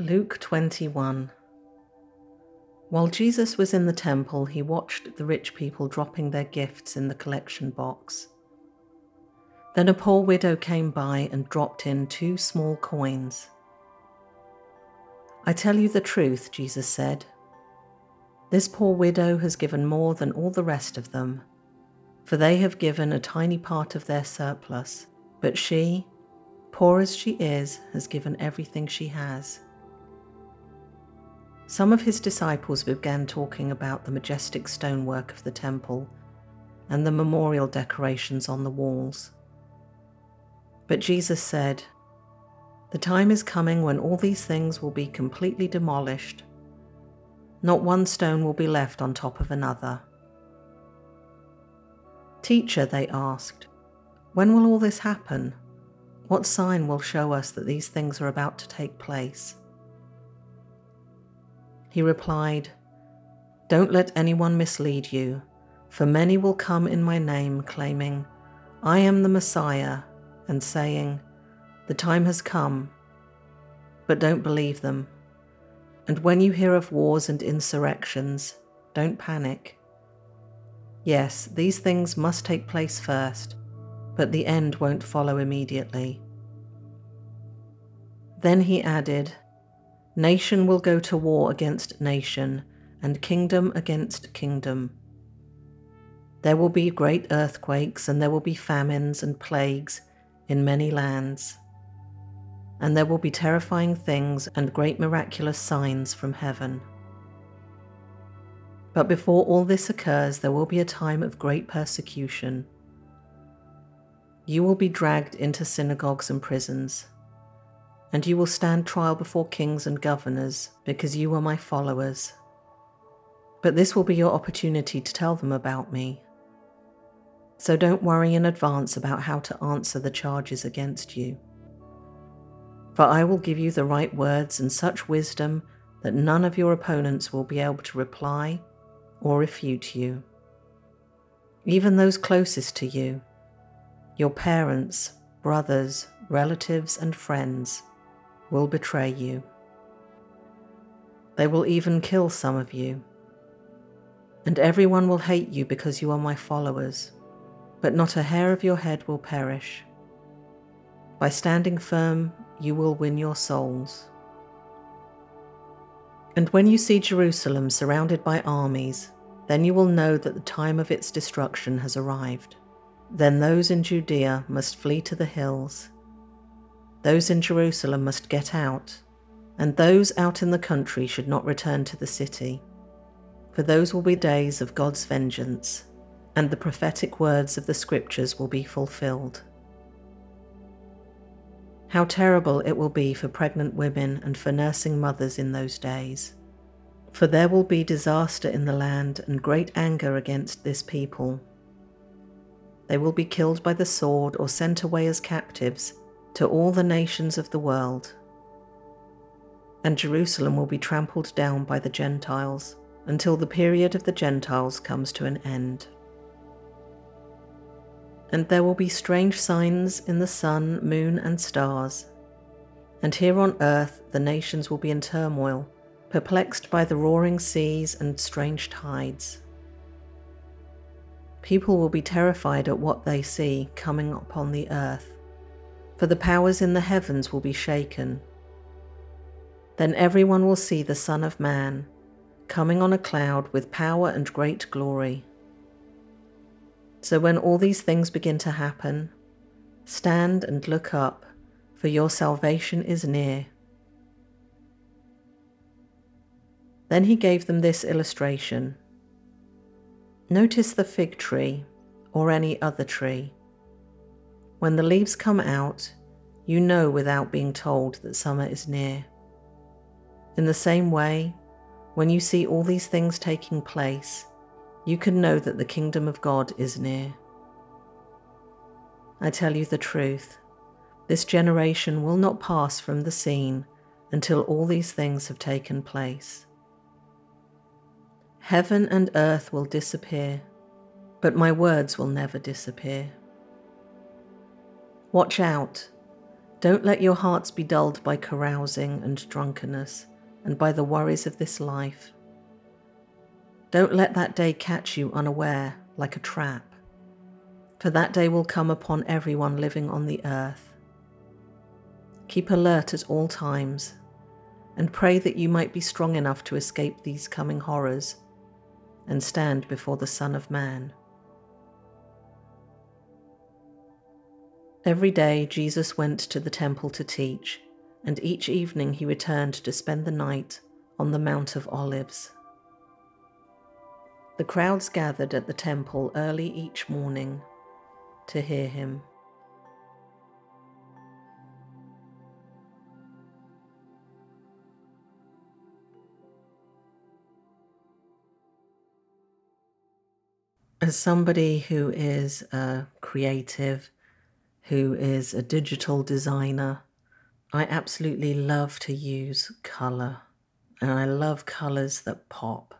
Luke 21 While Jesus was in the temple, he watched the rich people dropping their gifts in the collection box. Then a poor widow came by and dropped in two small coins. I tell you the truth, Jesus said. This poor widow has given more than all the rest of them, for they have given a tiny part of their surplus, but she, poor as she is, has given everything she has. Some of his disciples began talking about the majestic stonework of the temple and the memorial decorations on the walls. But Jesus said, The time is coming when all these things will be completely demolished. Not one stone will be left on top of another. Teacher, they asked, when will all this happen? What sign will show us that these things are about to take place? He replied, Don't let anyone mislead you, for many will come in my name, claiming, I am the Messiah, and saying, The time has come. But don't believe them. And when you hear of wars and insurrections, don't panic. Yes, these things must take place first, but the end won't follow immediately. Then he added, Nation will go to war against nation, and kingdom against kingdom. There will be great earthquakes, and there will be famines and plagues in many lands. And there will be terrifying things and great miraculous signs from heaven. But before all this occurs, there will be a time of great persecution. You will be dragged into synagogues and prisons and you will stand trial before kings and governors because you are my followers. But this will be your opportunity to tell them about me. So don't worry in advance about how to answer the charges against you. For I will give you the right words and such wisdom that none of your opponents will be able to reply or refute you. Even those closest to you, your parents, brothers, relatives, and friends, will betray you. They will even kill some of you. And everyone will hate you because you are my followers, but not a hair of your head will perish. By standing firm, you will win your souls. And when you see Jerusalem surrounded by armies, then you will know that the time of its destruction has arrived. Then those in Judea must flee to the hills those in Jerusalem must get out, and those out in the country should not return to the city. For those will be days of God's vengeance, and the prophetic words of the Scriptures will be fulfilled. How terrible it will be for pregnant women and for nursing mothers in those days. For there will be disaster in the land and great anger against this people. They will be killed by the sword or sent away as captives to all the nations of the world. And Jerusalem will be trampled down by the Gentiles until the period of the Gentiles comes to an end. And there will be strange signs in the sun, moon, and stars. And here on earth the nations will be in turmoil, perplexed by the roaring seas and strange tides. People will be terrified at what they see coming upon the earth for the powers in the heavens will be shaken. Then everyone will see the Son of Man coming on a cloud with power and great glory. So when all these things begin to happen, stand and look up, for your salvation is near. Then he gave them this illustration. Notice the fig tree or any other tree. When the leaves come out, you know without being told that summer is near. In the same way, when you see all these things taking place, you can know that the kingdom of God is near. I tell you the truth, this generation will not pass from the scene until all these things have taken place. Heaven and earth will disappear, but my words will never disappear. Watch out. Don't let your hearts be dulled by carousing and drunkenness and by the worries of this life. Don't let that day catch you unaware like a trap, for that day will come upon everyone living on the earth. Keep alert at all times and pray that you might be strong enough to escape these coming horrors and stand before the Son of Man. Every day Jesus went to the temple to teach, and each evening he returned to spend the night on the Mount of Olives. The crowds gathered at the temple early each morning to hear him. As somebody who is a creative, who is a digital designer, I absolutely love to use colour and I love colours that pop.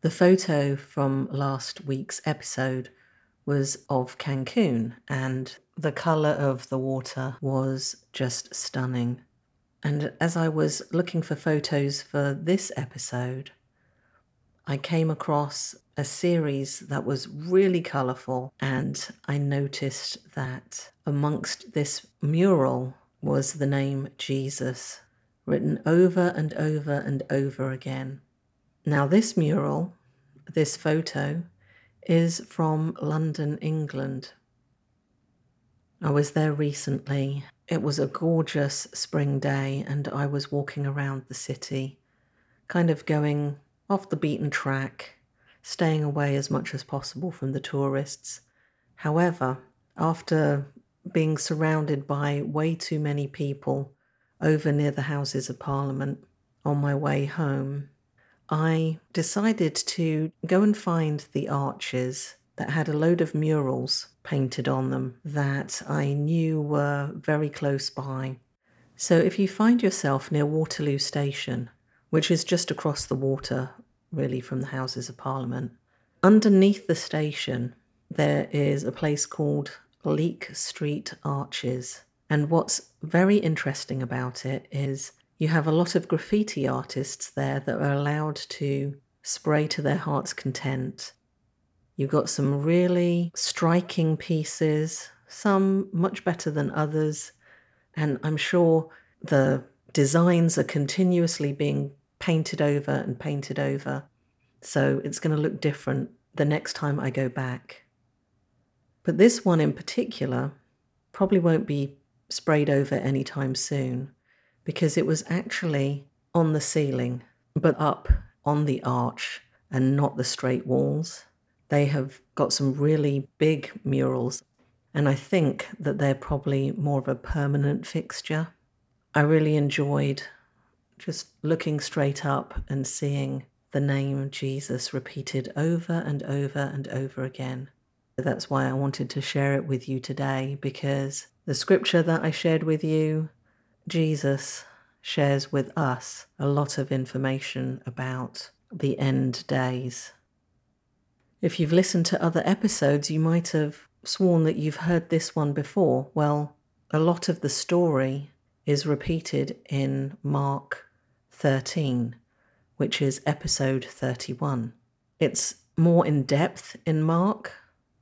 The photo from last week's episode was of Cancun, and the colour of the water was just stunning. And as I was looking for photos for this episode, I came across a series that was really colourful, and I noticed that amongst this mural was the name Jesus written over and over and over again. Now, this mural, this photo, is from London, England. I was there recently. It was a gorgeous spring day, and I was walking around the city, kind of going off the beaten track, staying away as much as possible from the tourists. However, after being surrounded by way too many people over near the Houses of Parliament on my way home, I decided to go and find the arches that had a load of murals painted on them that I knew were very close by. So if you find yourself near Waterloo Station, which is just across the water, really, from the Houses of Parliament, underneath the station there is a place called Leake Street Arches. And what's very interesting about it is you have a lot of graffiti artists there that are allowed to spray to their heart's content. You've got some really striking pieces, some much better than others, and I'm sure the designs are continuously being painted over and painted over. So it's going to look different the next time I go back. But this one in particular probably won't be sprayed over anytime soon because it was actually on the ceiling, but up on the arch and not the straight walls. They have got some really big murals, and I think that they're probably more of a permanent fixture. I really enjoyed just looking straight up and seeing the name Jesus repeated over and over and over again. That's why I wanted to share it with you today because the scripture that I shared with you Jesus shares with us a lot of information about the end days. If you've listened to other episodes, you might have sworn that you've heard this one before. Well, a lot of the story is repeated in Mark 13, which is episode 31. It's more in depth in Mark,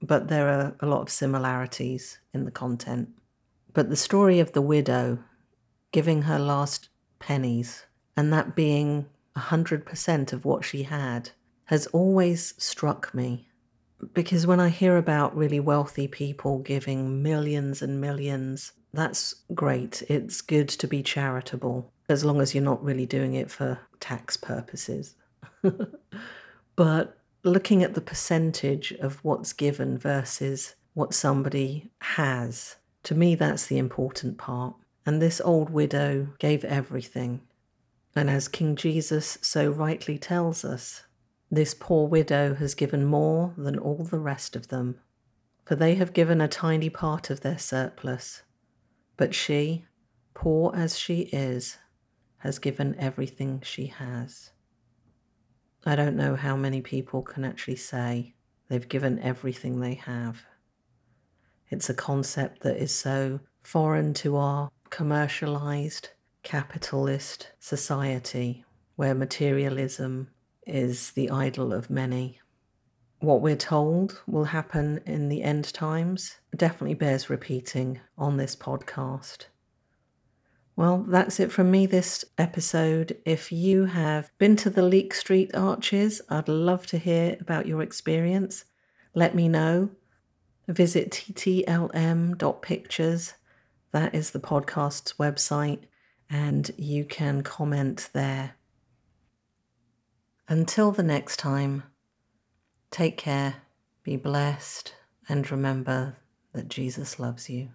but there are a lot of similarities in the content. But the story of the widow giving her last pennies and that being a 100% of what she had has always struck me. Because when I hear about really wealthy people giving millions and millions, that's great. It's good to be charitable as long as you're not really doing it for tax purposes. but looking at the percentage of what's given versus what somebody has to me, that's the important part. And this old widow gave everything. And as King Jesus so rightly tells us, this poor widow has given more than all the rest of them, for they have given a tiny part of their surplus. But she, poor as she is, has given everything she has. I don't know how many people can actually say they've given everything they have. It's a concept that is so foreign to our commercialized capitalist society where materialism is the idol of many. What we're told will happen in the end times definitely bears repeating on this podcast. Well, that's it from me this episode. If you have been to the Leake Street Arches, I'd love to hear about your experience. Let me know. Visit ttlm.pictures. That is the podcast's website, and you can comment there. Until the next time, take care, be blessed, and remember that Jesus loves you.